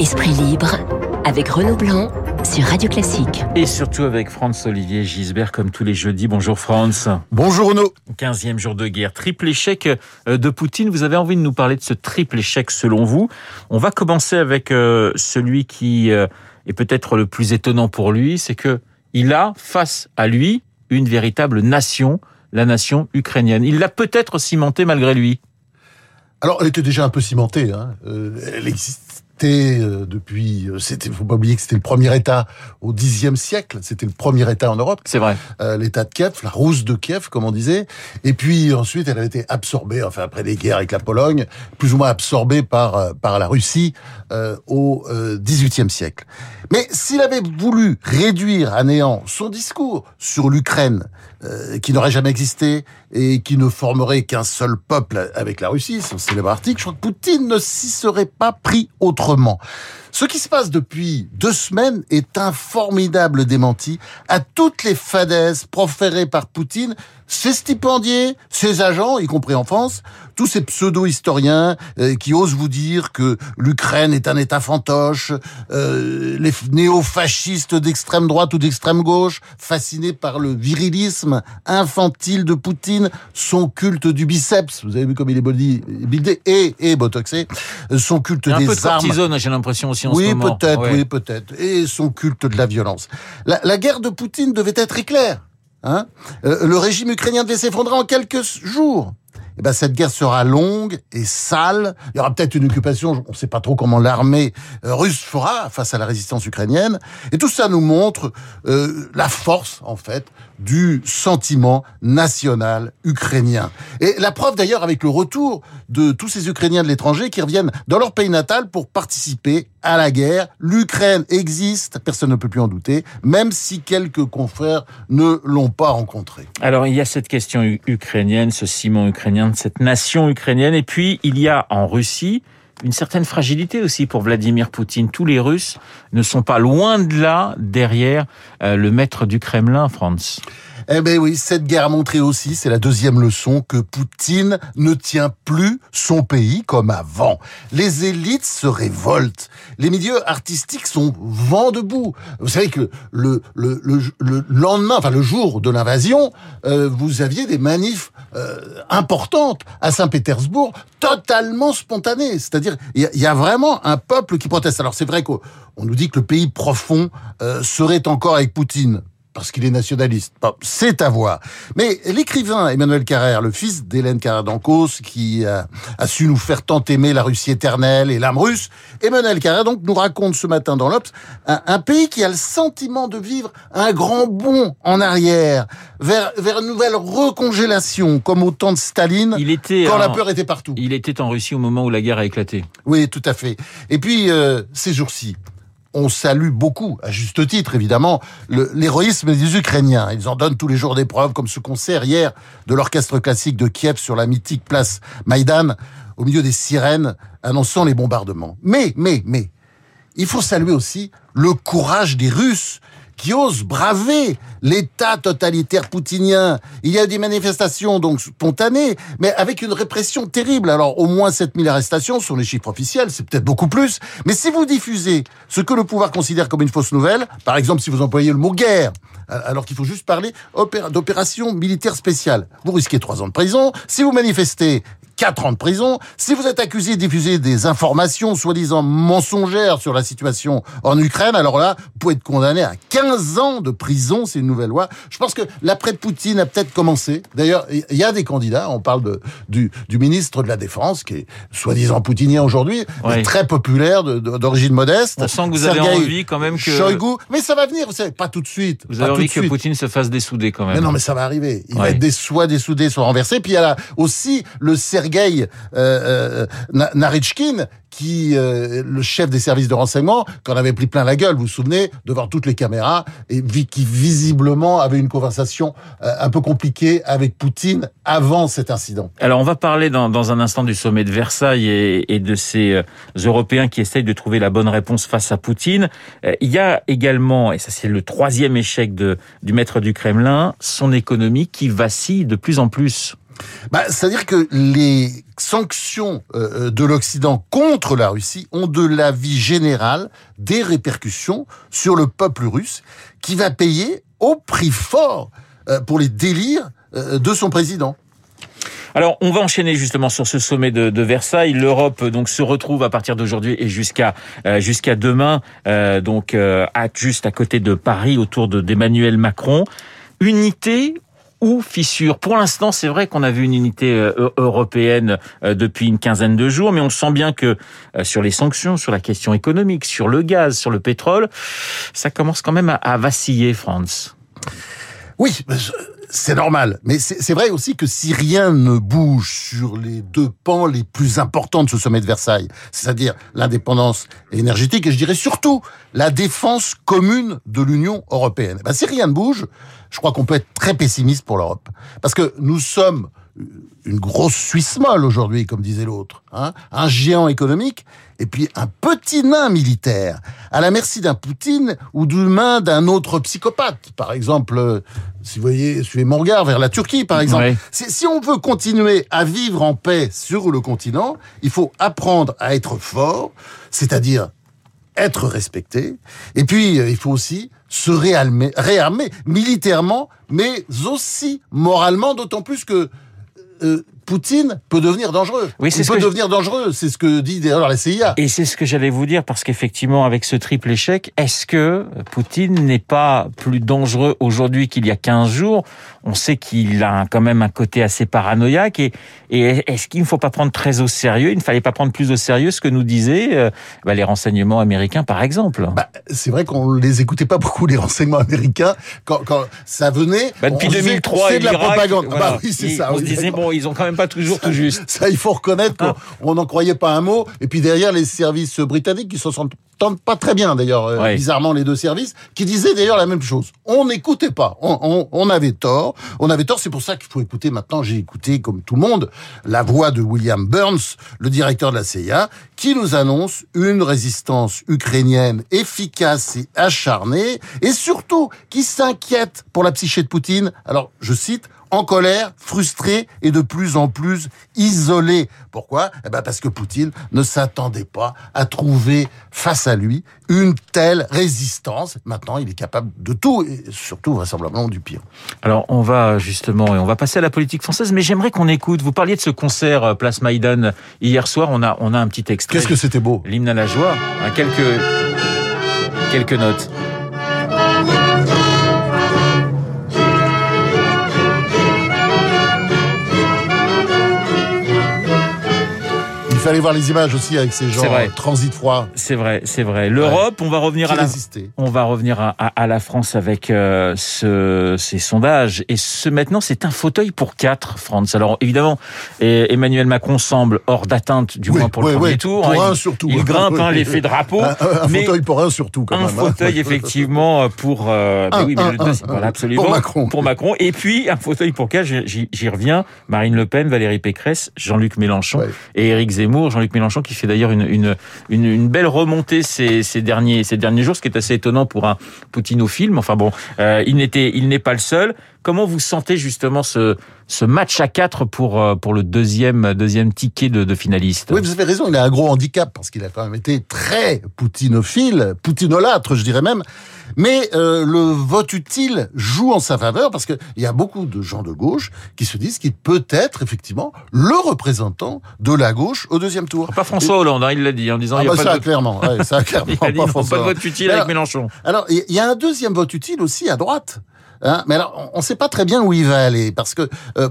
Esprit libre avec Renaud Blanc sur Radio Classique. Et surtout avec Franz-Olivier Gisbert, comme tous les jeudis. Bonjour Franz. Bonjour Renaud. 15e jour de guerre. Triple échec euh, de Poutine. Vous avez envie de nous parler de ce triple échec selon vous? On va commencer avec euh, celui qui euh, est peut-être le plus étonnant pour lui. C'est que il a face à lui une véritable nation, la nation ukrainienne. Il l'a peut-être cimentée malgré lui. Alors, elle était déjà un peu cimentée. Hein. elle existe euh, depuis. Euh, c'était, faut pas oublier que c'était le premier État au Xe siècle. C'était le premier État en Europe. C'est vrai. Euh, L'État de Kiev, la Rousse de Kiev, comme on disait. Et puis ensuite, elle a été absorbée, enfin après les guerres avec la Pologne, plus ou moins absorbée par par la Russie euh, au XVIIIe siècle. Mais s'il avait voulu réduire à néant son discours sur l'Ukraine, qui n'aurait jamais existé et qui ne formerait qu'un seul peuple avec la Russie, son célèbre article, je crois que Poutine ne s'y serait pas pris autrement. Ce qui se passe depuis deux semaines est un formidable démenti à toutes les fadaises proférées par Poutine ses stipendiers, ses agents, y compris en France, tous ces pseudo-historiens euh, qui osent vous dire que l'Ukraine est un État fantoche, euh, les néo-fascistes d'extrême droite ou d'extrême gauche, fascinés par le virilisme infantile de Poutine, son culte du biceps, vous avez vu comme il est body, buildé et, et botoxé, son culte des un peu de armes. J'ai l'impression aussi en oui, ce moment. Peut-être, Oui, peut-être, et son culte de la violence. La, la guerre de Poutine devait être éclair. Hein euh, le régime ukrainien devait s'effondrer en quelques jours. Eh ben, cette guerre sera longue et sale. Il y aura peut-être une occupation, on ne sait pas trop comment l'armée euh, russe fera face à la résistance ukrainienne. Et tout ça nous montre euh, la force, en fait, du sentiment national ukrainien. Et la preuve d'ailleurs avec le retour de tous ces Ukrainiens de l'étranger qui reviennent dans leur pays natal pour participer à la guerre. L'Ukraine existe, personne ne peut plus en douter, même si quelques confrères ne l'ont pas rencontré. Alors il y a cette question ukrainienne, ce ciment ukrainien, cette nation ukrainienne, et puis il y a en Russie une certaine fragilité aussi pour Vladimir Poutine. Tous les Russes ne sont pas loin de là derrière euh, le maître du Kremlin, France. Eh ben oui, cette guerre a montré aussi, c'est la deuxième leçon, que Poutine ne tient plus son pays comme avant. Les élites se révoltent. Les milieux artistiques sont vent debout. Vous savez que le, le, le, lendemain, enfin le jour de l'invasion, euh, vous aviez des manifs euh, importantes à Saint-Pétersbourg, totalement spontanées. C'est-à-dire, il y, a vraiment un peuple qui proteste. Alors c'est vrai qu'on nous dit que le pays profond euh, serait encore avec Poutine parce qu'il est nationaliste. c'est à voir. Mais l'écrivain Emmanuel Carrère, le fils d'Hélène Carrère d'Ancos, qui a, su nous faire tant aimer la Russie éternelle et l'âme russe, Emmanuel Carrère donc nous raconte ce matin dans l'Obs un, pays qui a le sentiment de vivre un grand bond en arrière vers, vers une nouvelle recongélation, comme au temps de Staline, il était quand la peur était partout. Il était en Russie au moment où la guerre a éclaté. Oui, tout à fait. Et puis, euh, ces jours-ci, on salue beaucoup, à juste titre évidemment, l'héroïsme des Ukrainiens. Ils en donnent tous les jours des preuves, comme ce concert hier de l'orchestre classique de Kiev sur la mythique place Maïdan, au milieu des sirènes annonçant les bombardements. Mais, mais, mais, il faut saluer aussi le courage des Russes qui osent braver l'État totalitaire poutinien. Il y a eu des manifestations donc spontanées, mais avec une répression terrible. Alors au moins 7000 arrestations sur les chiffres officiels, c'est peut-être beaucoup plus. Mais si vous diffusez ce que le pouvoir considère comme une fausse nouvelle, par exemple si vous employez le mot guerre, alors qu'il faut juste parler d'opération militaire spéciale, vous risquez trois ans de prison. Si vous manifestez 4 ans de prison. Si vous êtes accusé de diffuser des informations soi-disant mensongères sur la situation en Ukraine, alors là, vous pouvez être condamné à 15 ans de prison, c'est une nouvelle loi. Je pense que l'après-Poutine a peut-être commencé. D'ailleurs, il y a des candidats, on parle de, du, du ministre de la Défense, qui est soi-disant poutinien aujourd'hui, très populaire, d'origine modeste. On sent que vous avez envie quand même que... Shoigu, mais ça va venir, vous savez, pas tout de suite. Vous avez envie que Poutine se fasse dessouder quand même. Mais non, mais ça va arriver. Il va être des, soit dessoudé, soit renversé. Puis il y a aussi le Sergei Sergei euh, euh, Narichkin, qui, euh, le chef des services de renseignement, qu'on avait pris plein la gueule, vous vous souvenez, devant toutes les caméras, et qui visiblement avait une conversation un peu compliquée avec Poutine avant cet incident. Alors on va parler dans, un instant du sommet de Versailles et, de ces Européens qui essayent de trouver la bonne réponse face à Poutine. il y a également, et ça c'est le troisième échec du maître du Kremlin, son économie qui vacille de plus en plus. Bah, C'est-à-dire que les sanctions euh, de l'Occident contre la Russie ont de la vie générale des répercussions sur le peuple russe qui va payer au prix fort euh, pour les délires euh, de son président. Alors, on va enchaîner justement sur ce sommet de, Versailles. L'Europe donc se retrouve à partir d'aujourd'hui et jusqu'à jusqu'à demain, donc à, juste à côté de Paris, autour de d'Emmanuel Macron. Unité ou fissure. Pour l'instant, c'est vrai qu'on a vu une unité euh, européenne euh, depuis une quinzaine de jours, mais on sent bien que euh, sur les sanctions, sur la question économique, sur le gaz, sur le pétrole, ça commence quand même à, vaciller, France. Oui, c'est normal. Mais c'est vrai aussi que si rien ne bouge sur les deux pans les plus importants de ce sommet de Versailles, c'est-à-dire l'indépendance énergétique et je dirais surtout la défense commune de l'Union européenne, eh ben, si rien ne bouge, je crois qu'on peut être très pessimiste pour l'Europe. Parce que nous sommes une grosse Suisse molle aujourd'hui, comme disait l'autre, hein un géant économique et puis un petit nain militaire, à la merci d'un Poutine ou d'une main d'un autre psychopathe. Par exemple, euh, si vous voyez, suivez mon regard vers la Turquie, par exemple. Si on veut continuer à vivre en paix sur le continent, il faut apprendre à être fort, c'est-à-dire être respecté. Et puis, euh, il faut aussi se réarmer, réarmer militairement, mais aussi moralement, d'autant plus que euh, Poutine peut devenir dangereux. Oui, c'est ce peut devenir dangereux, c'est ce que dit d'ailleurs la CIA. Et c'est ce que j'allais vous dire parce qu'effectivement, avec ce triple échec, est-ce que Poutine n'est pas plus dangereux aujourd'hui qu'il y a 15 jours? On sait qu'il a quand même un côté assez paranoïaque et, et est-ce qu'il ne faut pas prendre très au sérieux? Il ne fallait pas prendre plus au sérieux ce que nous disaient euh, bah, les renseignements américains, par exemple. Bah, c'est vrai qu'on les écoutait pas beaucoup les renseignements américains quand, quand ça venait. Bah, depuis 2003, c'est de la propagande. bah oui, c'est ça. On se disait bon, ils ont quand même pas toujours tout juste. Ça, il faut reconnaître qu'on ah. n'en croyait pas un mot. Et puis derrière, les services britanniques qui se sentent pas très bien d'ailleurs, euh, bizarrement les deux services, qui disaient d'ailleurs la même chose. On n'écoutait pas, on, on, avait tort, on avait tort. C'est pour ça qu'il faut écouter. Maintenant, j'ai écouté comme tout le monde la voix de William Burns, le directeur de la CIA, qui nous annonce une résistance ukrainienne efficace et acharnée, et surtout qui s'inquiète pour la psyché de Poutine. Alors, je cite en colère, frustré et de plus en plus isolé. Pourquoi? Eh ben Parce que Poutine ne s'attendait pas à trouver face à lui une telle résistance. Maintenant, il est capable de tout, et surtout vraisemblablement du pire. Alors, on va justement, et on va passer à la politique française, mais j'aimerais qu'on écoute. Vous parliez de ce concert euh, Place Maïdan hier soir. On a, on a un petit extrait. Qu'est-ce que c'était beau L'hymne à la joie. Hein, quelques, quelques notes. Il fallait voir les images aussi avec ces gens transit froid. C'est vrai, c'est vrai. L'Europe, on va revenir à la, on va revenir à, à, la France avec euh, ce, ces sondages. Et ce maintenant, c'est un fauteuil pour quatre, France. Alors évidemment, Emmanuel Macron semble hors d'atteinte, du moins pour le premier tour. Pour hein. un surtout. Il grimpe hein, l'effet drapeau. Un, un fauteuil pour un surtout, quand un même. Un hein. fauteuil effectivement pour. Euh, oui, mais le, absolument. Pour Macron. Pour Macron. Et puis un fauteuil pour quatre. J'y reviens. Marine Le Pen, Valérie Pécresse, Jean-Luc Mélenchon et Éric Zemmour Jean-Luc Mélenchon, qui fait d'ailleurs une, une, belle remontée ces, ces, derniers, ces derniers jours, ce qui est assez étonnant pour un poutinophile. Enfin bon, euh, il n'est pas le seul. Comment vous sentez justement ce, ce match à quatre pour, euh, pour le deuxième, deuxième ticket de, de finaliste? Oui, vous avez raison, il a un gros handicap parce qu'il a quand même été très poutinophile, poutinolâtre, je dirais même. Mais euh, le vote utile joue en sa faveur parce qu'il y a beaucoup de gens de gauche qui se disent qu'il peut être effectivement le représentant de la gauche au deuxième tour. Pas François Hollande, hein, il l'a dit en disant ah il y a bah pas ça, de... clairement, ouais, ça clairement il a dit, pas, pas de vote utile avec Mélenchon. Alors il y a un deuxième vote utile aussi à droite. Hein, mais alors on ne sait pas très bien où il va aller parce que euh,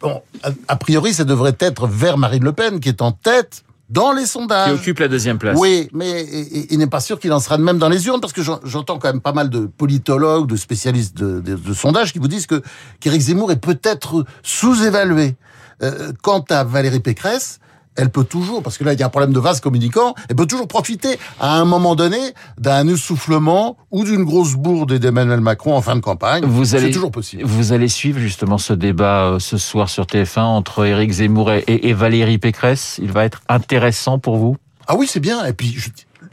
bon, a priori ça devrait être vers Marine Le Pen qui est en tête dans les sondages. Qui occupe la deuxième place. Oui, mais il, n'est pas sûr qu'il en sera de même dans les urnes, parce que j'entends quand même pas mal de politologues, de spécialistes de, de, sondages qui vous disent que qu'Éric Zemmour est peut-être sous-évalué. Euh, quant à Valérie Pécresse, elle peut toujours, parce que là il y a un problème de vase communicant, elle peut toujours profiter à un moment donné d'un essoufflement ou d'une grosse bourde d'Emmanuel Macron en fin de campagne. Vous allez, toujours possible. Vous allez suivre justement ce débat euh, ce soir sur TF1 entre Éric Zemmour et, Valérie Pécresse. Il va être intéressant pour vous? Ah oui, c'est bien. Et puis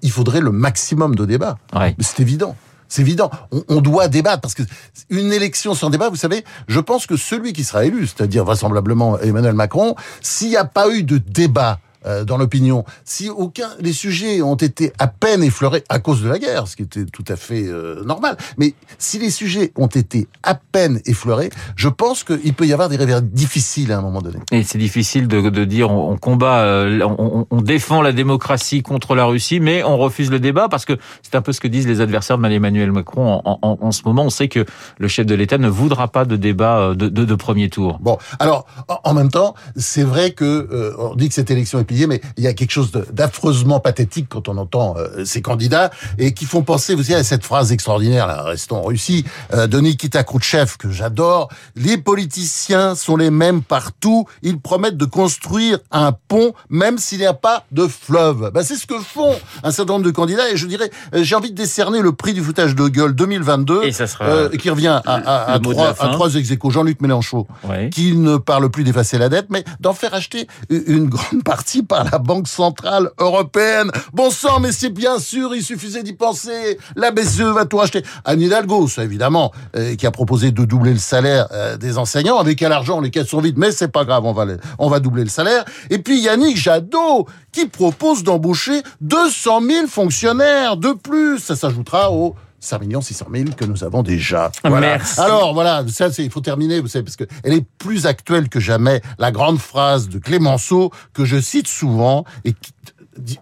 il faudrait le maximum de débats. Ouais. C'est évident. C'est évident. On, on, doit débattre parce que une élection sans débat, vous savez, je pense que celui qui sera élu, c'est-à-dire vraisemblablement Emmanuel Macron, s'il n'y a pas eu de débat euh, dans l'opinion, si aucun les sujets ont été à peine effleurés à cause de la guerre, ce qui était tout à fait euh, normal, mais si les sujets ont été à peine effleurés, je pense qu'il peut y avoir des réveils difficiles à un moment donné. Et c'est difficile de, de, dire on, combat, euh, on, on, défend la démocratie contre la Russie, mais on refuse le débat parce que c'est un peu ce que disent les adversaires de Emmanuel Macron en, en, en, ce moment. On sait que le chef de l'État ne voudra pas de débat de, de, de premier tour. Bon, alors en même temps, c'est vrai que on dit que cette élection est mais il y a quelque chose d'affreusement pathétique quand on entend euh, ces candidats et qui font penser, vous savez, à cette phrase extraordinaire, là, restons en Russie, euh, de Nikita Khrouchtchev, que j'adore. Les politiciens sont les mêmes partout. Ils promettent de construire un pont, même s'il n'y a pas de fleuve. Ben, c'est ce que font un certain nombre de candidats et je dirais, euh, j'ai envie de décerner le prix du foutage de gueule 2022, et ça sera qui revient à, à, à trois, à trois ex Jean-Luc Mélenchon, qui ne parle plus d'effacer la dette, mais d'en faire acheter une grande partie par la Banque Centrale Européenne. Bon sang, mais c'est bien sûr, il suffisait d'y penser. La BCE va tout acheter? Anne Hidalgo, ça évidemment, euh, qui a proposé de doubler le salaire euh, des enseignants. Avec quel argent Les caisses sont vides, mais c'est pas grave, on va, on va doubler le salaire. Et puis Yannick Jadot, qui propose d'embaucher 200 000 fonctionnaires de plus. Ça s'ajoutera aux 5 600 000 que nous avons déjà. Voilà. Merci. Alors voilà, ça il faut terminer, vous savez, parce que elle est plus actuelle que jamais. La grande phrase de Clémenceau que je cite souvent et qui,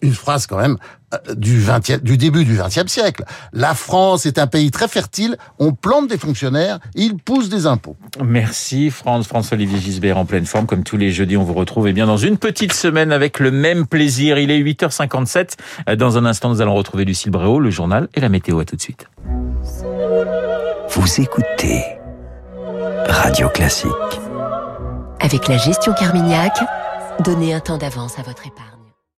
une phrase quand même euh, du, 20 du début du XXe siècle. La France est un pays très fertile, on plante des fonctionnaires, ils poussent des impôts. Merci France, François-Olivier Gisbert en pleine forme, comme tous les jeudis, on vous retrouve et eh bien dans une petite semaine avec le même plaisir. Il est 8h57. Euh, dans un instant, nous allons retrouver Lucille Bréau, le journal et la météo. À tout de suite. Vous écoutez Radio Classique. Avec la gestion Carmignac, donnez un temps d'avance à votre épargne.